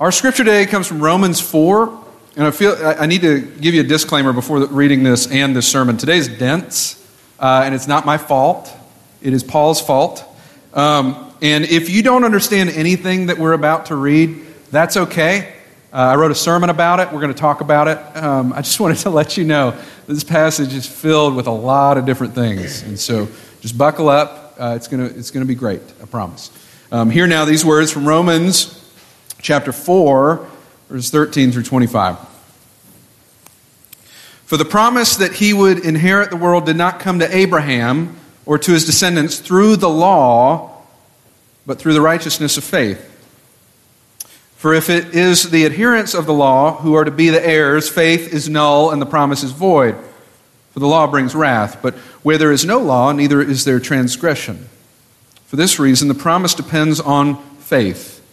Our scripture today comes from Romans 4, and I feel I need to give you a disclaimer before reading this and this sermon. Today's dense, uh, and it's not my fault. It is Paul's fault. Um, and if you don't understand anything that we're about to read, that's okay. Uh, I wrote a sermon about it. We're going to talk about it. Um, I just wanted to let you know this passage is filled with a lot of different things. And so just buckle up. Uh, it's going to it's gonna be great, I promise. Um, now, these words from Romans chapter 4, verses 13 through 25. For the promise that he would inherit the world did not come to Abraham or to his descendants through the law, but through the righteousness of faith. For if it is the adherents of the law who are to be the heirs, faith is null and the promise is void. For the law brings wrath, but where there is no law, neither is there transgression. For this reason, the promise depends on faith,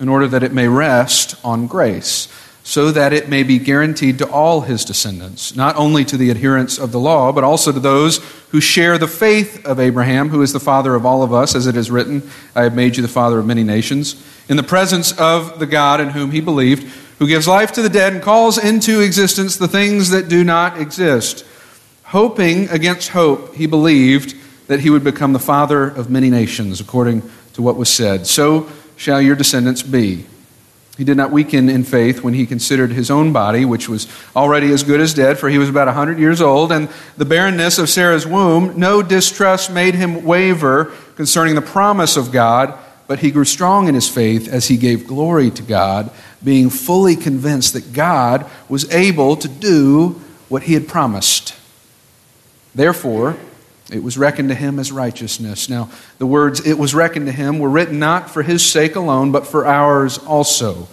in order that it may rest on grace, so that it may be guaranteed to all his descendants, not only to the adherents of the law, but also to those who share the faith of Abraham, who is the father of all of us, as it is written, I have made you the father of many nations in the presence of the God in whom he believed, who gives life to the dead and calls into existence the things that do not exist. Hoping against hope, he believed that he would become the father of many nations, according to what was said. So shall your descendants be. He did not weaken in faith when he considered his own body, which was already as good as dead, for he was about a 100 years old, and the barrenness of Sarah's womb. No distrust made him waver concerning the promise of God but he grew strong in his faith as he gave glory to God, being fully convinced that God was able to do what he had promised. Therefore, it was reckoned to him as righteousness. Now, the words it was reckoned to him were written not for his sake alone, but for ours also.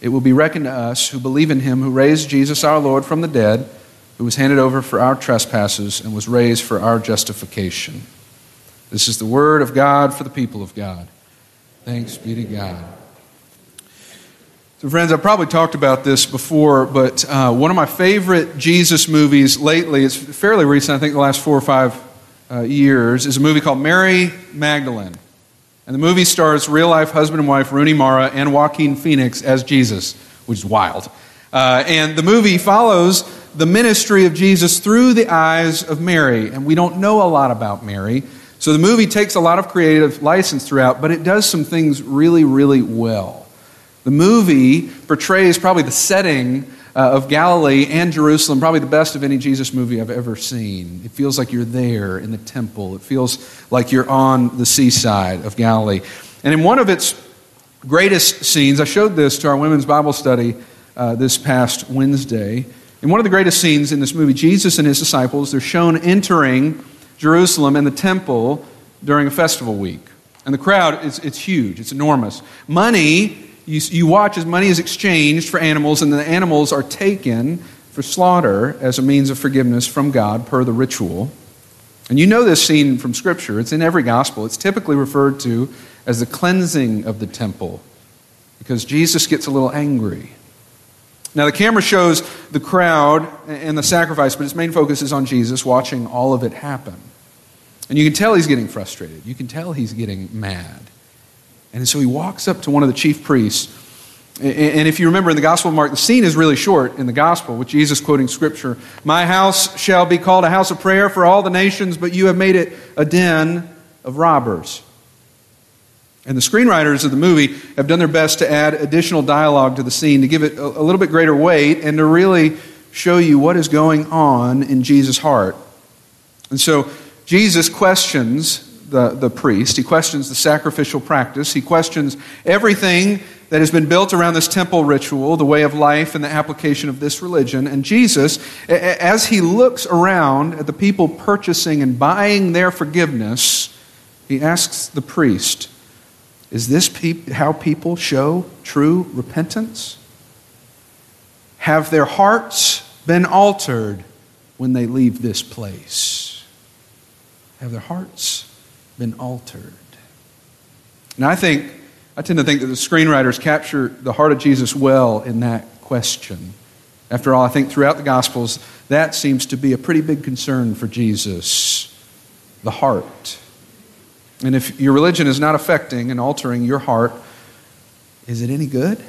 It will be reckoned to us who believe in him who raised Jesus our Lord from the dead, who was handed over for our trespasses and was raised for our justification. This is the word of God for the people of God. Thanks be to God. So, friends, I've probably talked about this before, but uh, one of my favorite Jesus movies lately, it's fairly recent, I think the last four or five uh, years, is a movie called Mary Magdalene. And the movie stars real life husband and wife Rooney Mara and Joaquin Phoenix as Jesus, which is wild. Uh, and the movie follows the ministry of Jesus through the eyes of Mary. And we don't know a lot about Mary. So the movie takes a lot of creative license throughout, but it does some things really, really well. The movie portrays probably the setting uh, of Galilee and Jerusalem, probably the best of any Jesus movie I've ever seen. It feels like you're there in the temple, it feels like you're on the seaside of Galilee. And in one of its greatest scenes, I showed this to our women's Bible study uh, this past Wednesday. In one of the greatest scenes in this movie, Jesus and his disciples, they're shown entering Jerusalem and the temple during a festival week. And the crowd, is, it's huge, it's enormous. Money, you, you watch as money is exchanged for animals, and the animals are taken for slaughter as a means of forgiveness from God per the ritual. And you know this scene from Scripture, it's in every gospel. It's typically referred to as the cleansing of the temple because Jesus gets a little angry. Now, the camera shows the crowd and the sacrifice, but its main focus is on Jesus watching all of it happen. And you can tell he's getting frustrated. You can tell he's getting mad. And so he walks up to one of the chief priests. And if you remember in the Gospel of Mark, the scene is really short in the Gospel with Jesus quoting Scripture My house shall be called a house of prayer for all the nations, but you have made it a den of robbers. And the screenwriters of the movie have done their best to add additional dialogue to the scene to give it a, little bit greater weight and to really show you what is going on in Jesus' heart. And so Jesus questions the, the priest, he questions the sacrificial practice, he questions everything that has been built around this temple ritual, the way of life, and the application of this religion. And Jesus, as he looks around at the people purchasing and buying their forgiveness, he asks the priest, is this pe- how people show true repentance? Have their hearts been altered when they leave this place? Have their hearts been altered? And I think, I tend to think that the screenwriters capture the heart of Jesus well in that question. After all, I think throughout the Gospels, that seems to be a pretty big concern for Jesus the heart. And if your religion is not affecting and altering your heart, is it any good?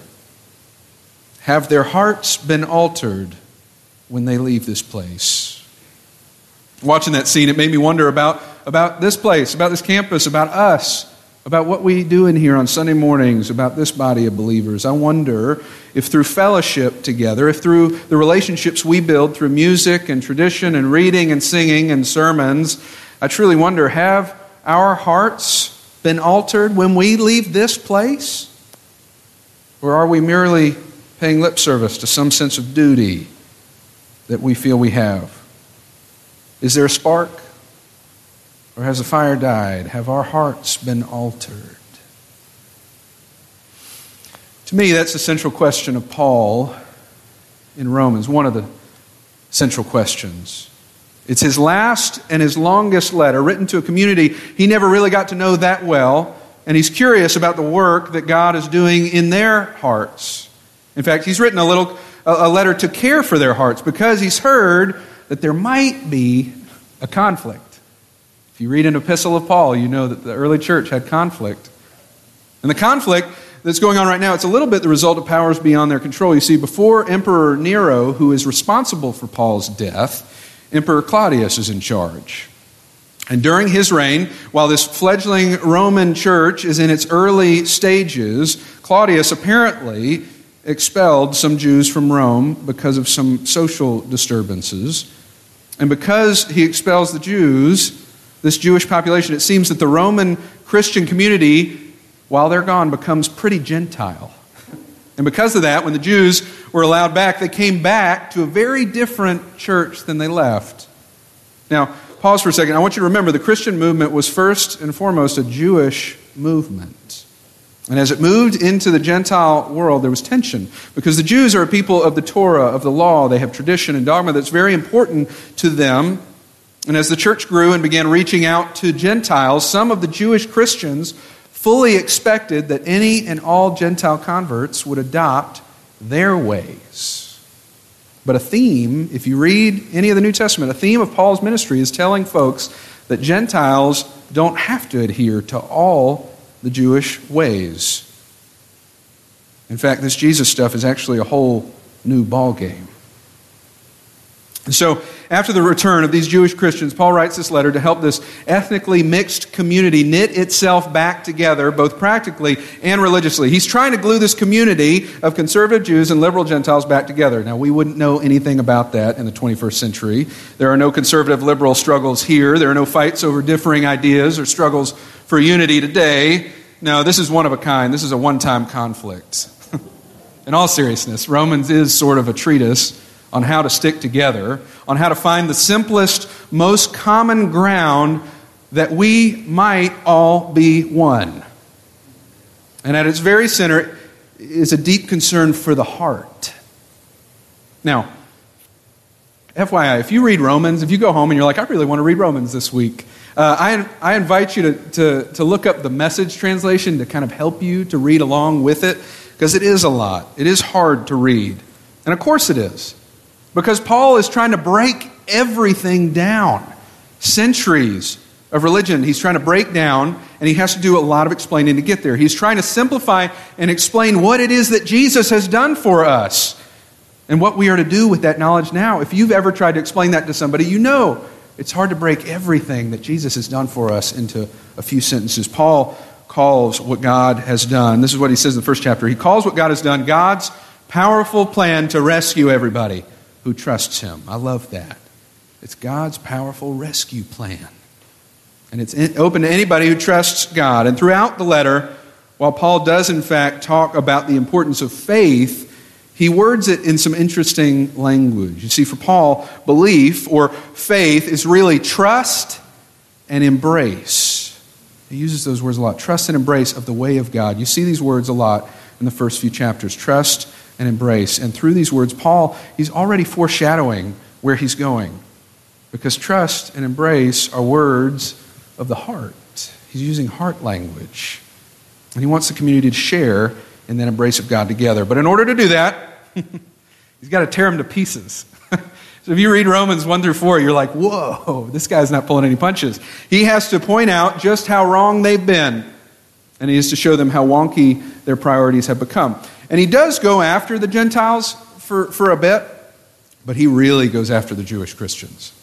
Have their hearts been altered when they leave this place? Watching that scene, it made me wonder about, about this place, about this campus, about us, about what we do in here on Sunday mornings, about this body of believers. I wonder if through fellowship together, if through the relationships we build through music and tradition and reading and singing and sermons, I truly wonder have our hearts been altered when we leave this place? Or are we merely paying lip service to some sense of duty that we feel we have? Is there a spark? Or has the fire died? Have our hearts been altered? To me, that's the central question of Paul in Romans, one of the central questions. It's his last and his longest letter written to a community he never really got to know that well, and he's curious about the work that God is doing in their hearts. In fact, he's written a little a letter to care for their hearts because he's heard that there might be a conflict. If you read an epistle of Paul, you know that the early church had conflict. And the conflict that's going on right now, it's a little bit the result of powers beyond their control. You see, before Emperor Nero, who is responsible for Paul's death, Emperor Claudius is in charge. And during his reign, while this fledgling Roman church is in its early stages, Claudius apparently expelled some Jews from Rome because of some social disturbances. And because he expels the Jews, this Jewish population, it seems that the Roman Christian community while they're gone, becomes pretty Gentile. And because of that, when the Jews were allowed back, they came back to a very different church than they left. Now, pause for a second. I want you to remember the Christian movement was first and foremost a Jewish movement. And as it moved into the Gentile world, there was tension because the Jews are a people of the Torah, of the law. They have tradition and dogma that's very important to them. And as the church grew and began reaching out to Gentiles, some of the Jewish Christians fully expected that any and all Gentile converts would adopt their ways. But a theme, if you read any of the New Testament, a theme of Paul's ministry is telling folks that Gentiles don't have to adhere to all the Jewish ways. In fact, this Jesus stuff is actually a whole new ballgame. And so, after the return of these Jewish Christians, Paul writes this letter to help this ethnically mixed community knit itself back together, both practically and religiously. He's trying to glue this community of conservative Jews and liberal Gentiles back together. Now, we wouldn't know anything about that in the 21st century. There are no conservative liberal struggles here, there are no fights over differing ideas or struggles for unity today. No, this is one of a kind. This is a one time conflict. in all seriousness, Romans is sort of a treatise on how to stick together, on how to find the simplest, most common ground that we might all be one. And at its very center is a deep concern for the heart. Now, FYI, if you read Romans, if you go home and you're like, I really want to read Romans this week, uh, I, I invite you to, to, to look up the message translation to kind of help you to read along with it, because it is a lot. It is hard to read. And of course it is. Because Paul is trying to break everything down. Centuries of religion he's trying to break down, and he has to do a lot of explaining to get there. He's trying to simplify and explain what it is that Jesus has done for us and what we are to do with that knowledge now. If you've ever tried to explain that to somebody, you know it's hard to break everything that Jesus has done for us into a few sentences. Paul calls what God has done. This is what he says in the first chapter. He calls what God has done God's powerful plan to rescue everybody who trusts him. I love that. It's God's powerful rescue plan. And it's open to anybody who trusts God. And throughout the letter, while Paul does in fact talk about the importance of faith, he words it in some interesting language. You see, for Paul, belief or faith is really trust and embrace. He uses those words a lot trust and embrace of the way of God. You see these words a lot in the first few chapters trust and embrace. And through these words, Paul, he's already foreshadowing where he's going. Because trust and embrace are words of the heart. He's using heart language. And he wants the community to share in that embrace of God together. But in order to do that, he's got to tear them to pieces. so if you read Romans 1 through 4, you're like, whoa, this guy's not pulling any punches. He has to point out just how wrong they've been. And he has to show them how wonky their priorities have become. And he does go after the Gentiles for, for a bit, but he really goes after the Jewish Christians.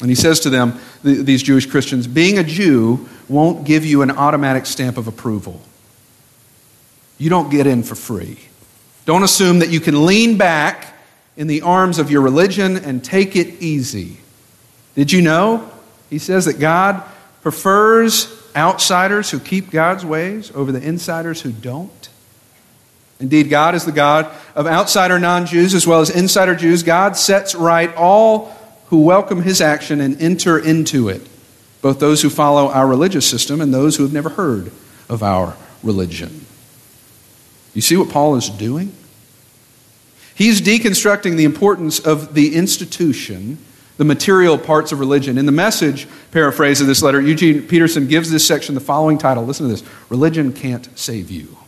And he says to them, these Jewish Christians, being a Jew won't give you an automatic stamp of approval. You don't get in for free. Don't assume that you can lean back in the arms of your religion and take it easy. Did you know? He says that God prefers outsiders who keep God's ways over the insiders who don't. Indeed, God is the God of outsider non Jews as well as insider Jews. God sets right all who welcome his action and enter into it, both those who follow our religious system and those who have never heard of our religion. You see what Paul is doing? He's deconstructing the importance of the institution, the material parts of religion. In the message paraphrase of this letter, Eugene Peterson gives this section the following title. Listen to this Religion Can't Save You.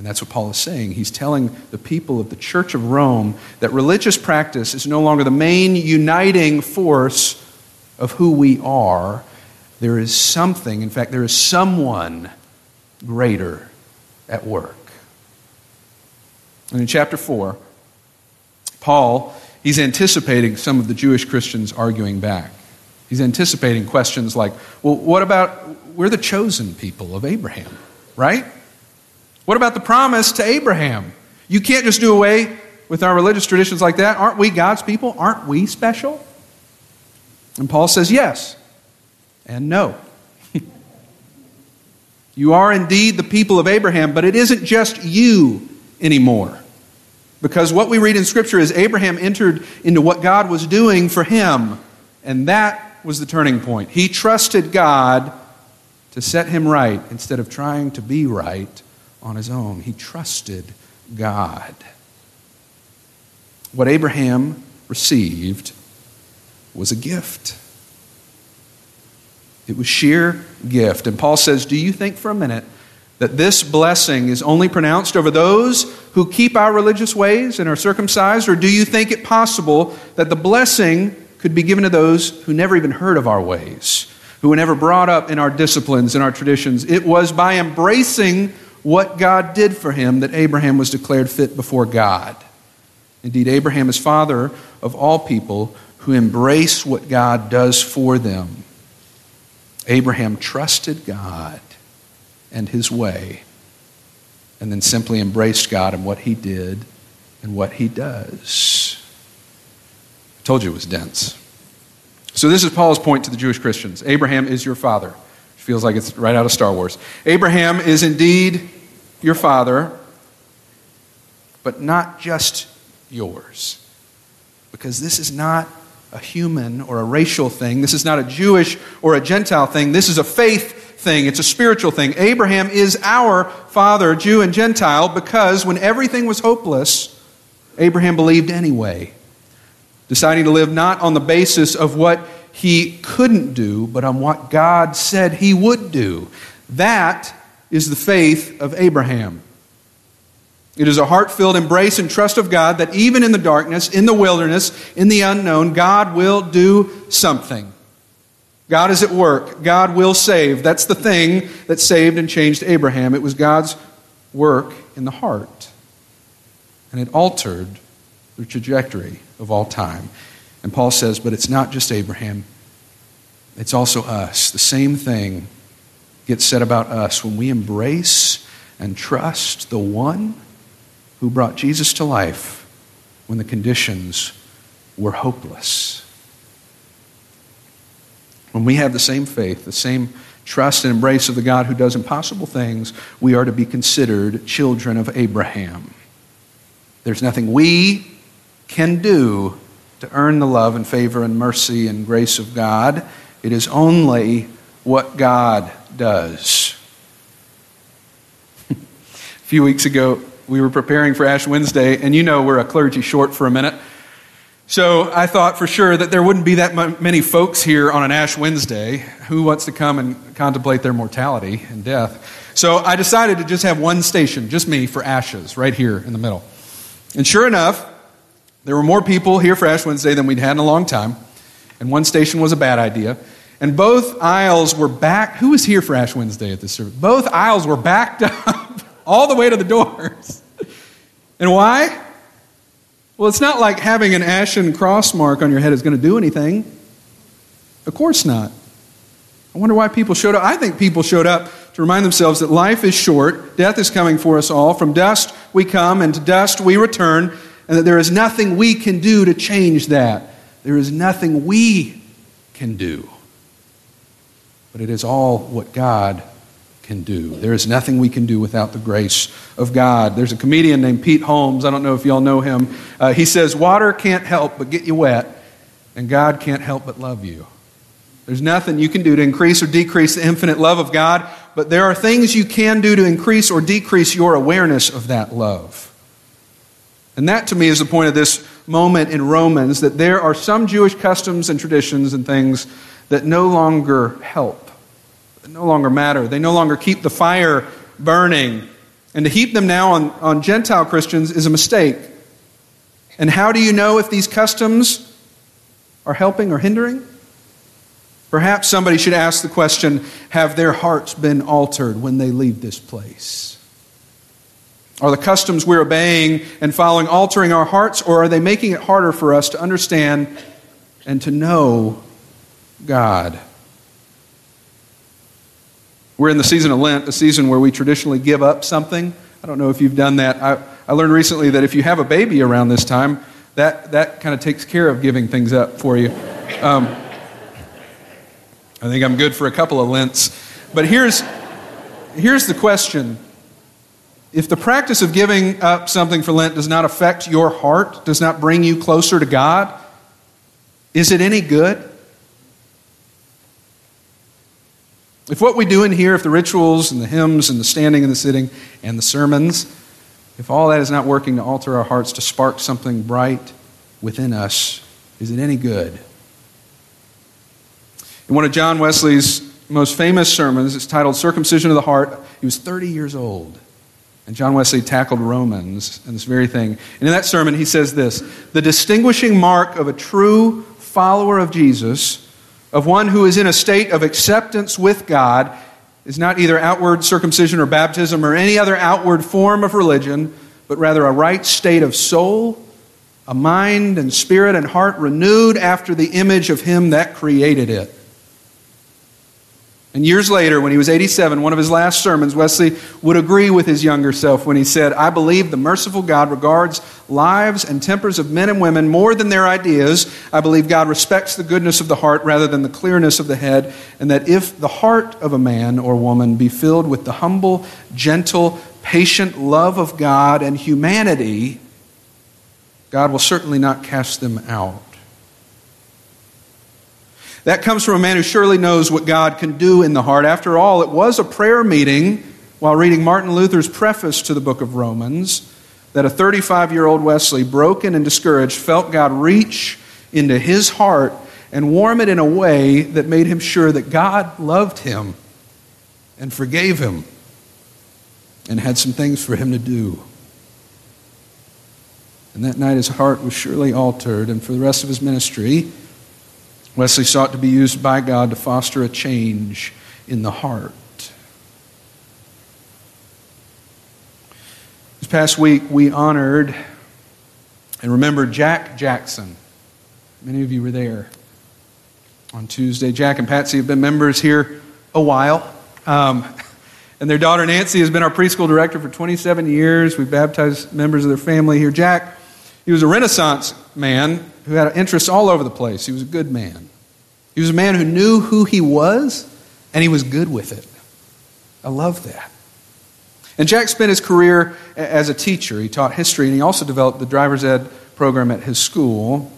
And that's what Paul is saying. He's telling the people of the Church of Rome that religious practice is no longer the main uniting force of who we are. There is something, in fact, there is someone greater at work. And in chapter 4, Paul, he's anticipating some of the Jewish Christians arguing back. He's anticipating questions like, well, what about, we're the chosen people of Abraham, right? What about the promise to Abraham? You can't just do away with our religious traditions like that. Aren't we God's people? Aren't we special? And Paul says yes and no. you are indeed the people of Abraham, but it isn't just you anymore. Because what we read in Scripture is Abraham entered into what God was doing for him, and that was the turning point. He trusted God to set him right instead of trying to be right on his own. He trusted God. What Abraham received was a gift. It was sheer gift. And Paul says, Do you think for a minute that this blessing is only pronounced over those who keep our religious ways and are circumcised? Or do you think it possible that the blessing could be given to those who never even heard of our ways, who were never brought up in our disciplines and our traditions? It was by embracing what God did for him that Abraham was declared fit before God. Indeed, Abraham is father of all people who embrace what God does for them. Abraham trusted God and his way, and then simply embraced God and what he did and what he does. I told you it was dense. So, this is Paul's point to the Jewish Christians Abraham is your father. Feels like it's right out of Star Wars. Abraham is indeed your father, but not just yours. Because this is not a human or a racial thing. This is not a Jewish or a Gentile thing. This is a faith thing. It's a spiritual thing. Abraham is our father, Jew and Gentile, because when everything was hopeless, Abraham believed anyway, deciding to live not on the basis of what he couldn't do, but on what God said he would do. That is the faith of Abraham. It is a heart filled embrace and trust of God that even in the darkness, in the wilderness, in the unknown, God will do something. God is at work. God will save. That's the thing that saved and changed Abraham. It was God's work in the heart. And it altered the trajectory of all time. And Paul says, but it's not just Abraham, it's also us. The same thing gets said about us when we embrace and trust the one who brought Jesus to life when the conditions were hopeless. When we have the same faith, the same trust and embrace of the God who does impossible things, we are to be considered children of Abraham. There's nothing we can do to earn the love and favor and mercy and grace of God. It is only what God does. a few weeks ago, we were preparing for Ash Wednesday, and you know we're a clergy short for a minute. So I thought for sure that there wouldn't be that many folks here on an Ash Wednesday who wants to come and contemplate their mortality and death. So I decided to just have one station, just me, for ashes, right here in the middle. And sure enough, there were more people here for Ash Wednesday than we'd had in a long time. And one station was a bad idea. And both aisles were back. Who was here for Ash Wednesday at this service? Both aisles were backed up all the way to the doors. and why? Well, it's not like having an ashen cross mark on your head is going to do anything. Of course not. I wonder why people showed up. I think people showed up to remind themselves that life is short, death is coming for us all. From dust we come, and to dust we return, and that there is nothing we can do to change that. There is nothing we can do. But it is all what God can do. There is nothing we can do without the grace of God. There's a comedian named Pete Holmes. I don't know if y'all know him. Uh, he says, Water can't help but get you wet, and God can't help but love you. There's nothing you can do to increase or decrease the infinite love of God, but there are things you can do to increase or decrease your awareness of that love. And that to me is the point of this moment in Romans that there are some Jewish customs and traditions and things that no longer help, that no longer matter. They no longer keep the fire burning. And to heap them now on, on Gentile Christians is a mistake. And how do you know if these customs are helping or hindering? Perhaps somebody should ask the question Have their hearts been altered when they leave this place? Are the customs we're obeying and following altering our hearts, or are they making it harder for us to understand and to know God? We're in the season of Lent, a season where we traditionally give up something. I don't know if you've done that. I, I learned recently that if you have a baby around this time, that, that kind of takes care of giving things up for you. Um, I think I'm good for a couple of Lents. But here's, here's the question If the practice of giving up something for Lent does not affect your heart, does not bring you closer to God, is it any good? If what we do in here, if the rituals and the hymns and the standing and the sitting and the sermons, if all that is not working to alter our hearts, to spark something bright within us, is it any good? In one of John Wesley's most famous sermons, it's titled Circumcision of the Heart, he was 30 years old. And John Wesley tackled Romans and this very thing. And in that sermon, he says this The distinguishing mark of a true follower of Jesus, of one who is in a state of acceptance with God, is not either outward circumcision or baptism or any other outward form of religion, but rather a right state of soul, a mind and spirit and heart renewed after the image of Him that created it. And years later, when he was 87, one of his last sermons, Wesley would agree with his younger self when he said, I believe the merciful God regards lives and tempers of men and women more than their ideas. I believe God respects the goodness of the heart rather than the clearness of the head, and that if the heart of a man or woman be filled with the humble, gentle, patient love of God and humanity, God will certainly not cast them out. That comes from a man who surely knows what God can do in the heart. After all, it was a prayer meeting while reading Martin Luther's preface to the book of Romans that a 35 year old Wesley, broken and discouraged, felt God reach into his heart and warm it in a way that made him sure that God loved him and forgave him and had some things for him to do. And that night his heart was surely altered, and for the rest of his ministry, Wesley sought to be used by God to foster a change in the heart. This past week, we honored and remembered Jack Jackson. Many of you were there on Tuesday. Jack and Patsy have been members here a while. Um, and their daughter Nancy has been our preschool director for 27 years. We've baptized members of their family here. Jack, he was a Renaissance man who had interests all over the place. He was a good man. He was a man who knew who he was, and he was good with it. I love that. And Jack spent his career as a teacher. He taught history, and he also developed the driver's ed program at his school.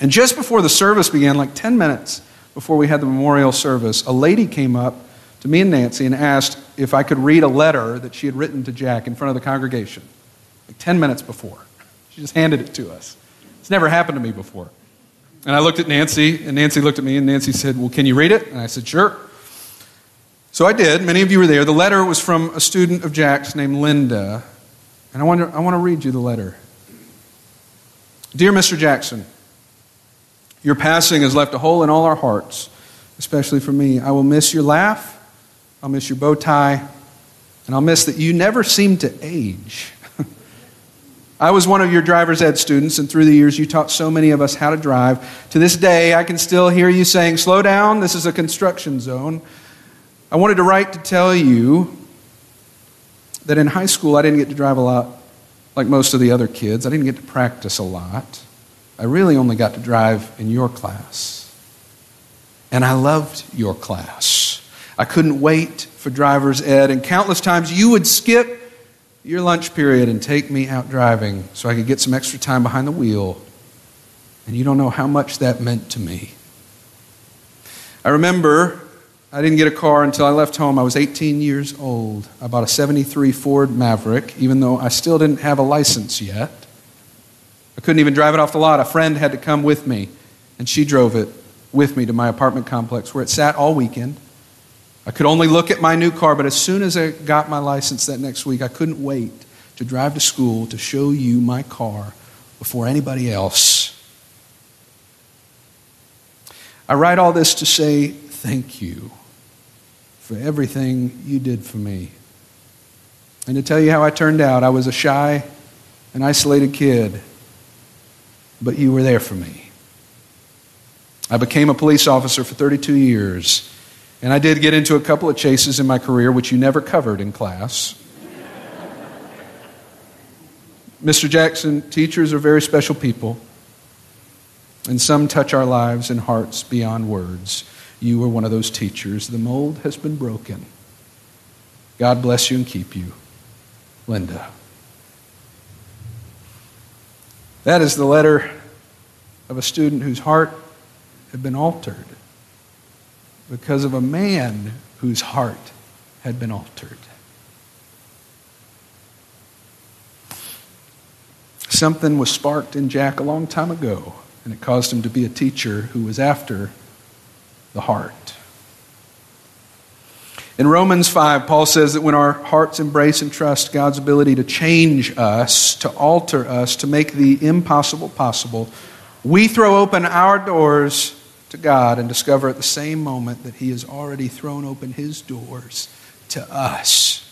And just before the service began, like 10 minutes before we had the memorial service, a lady came up to me and Nancy and asked if I could read a letter that she had written to Jack in front of the congregation, like 10 minutes before. She just handed it to us. It's never happened to me before. And I looked at Nancy, and Nancy looked at me, and Nancy said, Well, can you read it? And I said, Sure. So I did. Many of you were there. The letter was from a student of Jack's named Linda. And I want to, I want to read you the letter. Dear Mr. Jackson, your passing has left a hole in all our hearts, especially for me. I will miss your laugh. I'll miss your bow tie. And I'll miss that you never seem to age. I was one of your driver's ed students, and through the years, you taught so many of us how to drive. To this day, I can still hear you saying, Slow down, this is a construction zone. I wanted to write to tell you that in high school, I didn't get to drive a lot like most of the other kids. I didn't get to practice a lot. I really only got to drive in your class. And I loved your class. I couldn't wait for driver's ed, and countless times you would skip your lunch period and take me out driving so I could get some extra time behind the wheel. And you don't know how much that meant to me. I remember I didn't get a car until I left home. I was 18 years old. I bought a 73 Ford Maverick, even though I still didn't have a license yet. I couldn't even drive it off the lot. A friend had to come with me, and she drove it with me to my apartment complex where it sat all weekend. I could only look at my new car, but as soon as I got my license that next week, I couldn't wait to drive to school to show you my car before anybody else. I write all this to say thank you for everything you did for me. And to tell you how I turned out, I was a shy and isolated kid, but you were there for me. I became a police officer for 32 years, and I did get into a couple of chases in my career, which you never covered in class. Mr. Jackson, teachers are very special people, and some touch our lives and hearts beyond words. You were one of those teachers. The mold has been broken. God bless you and keep you. Linda. That is the letter of a student whose heart had been altered because of a man whose heart had been altered. Something was sparked in Jack a long time ago, and it caused him to be a teacher who was after the heart. In Romans 5, Paul says that when our hearts embrace and trust God's ability to change us, to alter us, to make the impossible possible, we throw open our doors to God and discover at the same moment that He has already thrown open His doors to us.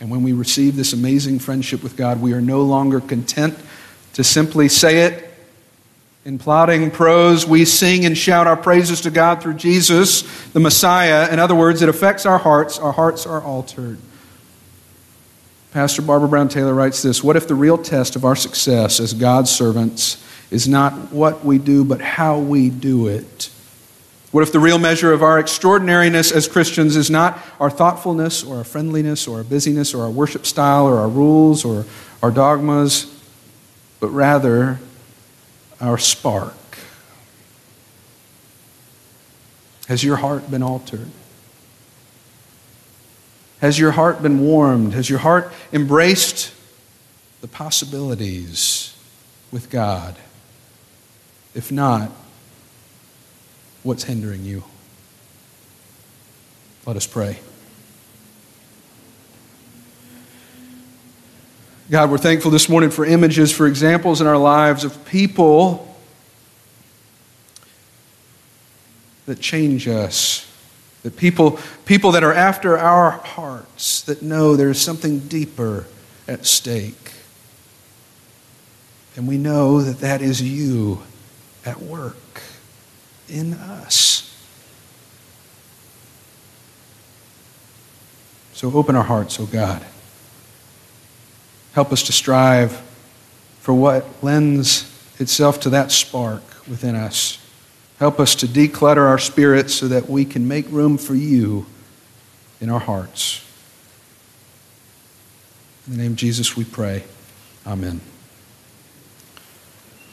And when we receive this amazing friendship with God, we are no longer content to simply say it in plotting prose, we sing and shout our praises to God through Jesus, the Messiah. In other words, it affects our hearts. Our hearts are altered. Pastor Barbara Brown Taylor writes this What if the real test of our success as God's servants is not what we do, but how we do it? What if the real measure of our extraordinariness as Christians is not our thoughtfulness or our friendliness or our busyness or our worship style or our rules or our dogmas, but rather our spark? Has your heart been altered? Has your heart been warmed? Has your heart embraced the possibilities with God? If not, what's hindering you? Let us pray. God, we're thankful this morning for images, for examples in our lives of people that change us. That people, people that are after our hearts, that know there's something deeper at stake. And we know that that is you at work in us. So open our hearts, O oh God. Help us to strive for what lends itself to that spark within us. Help us to declutter our spirits so that we can make room for you in our hearts. In the name of Jesus, we pray. Amen.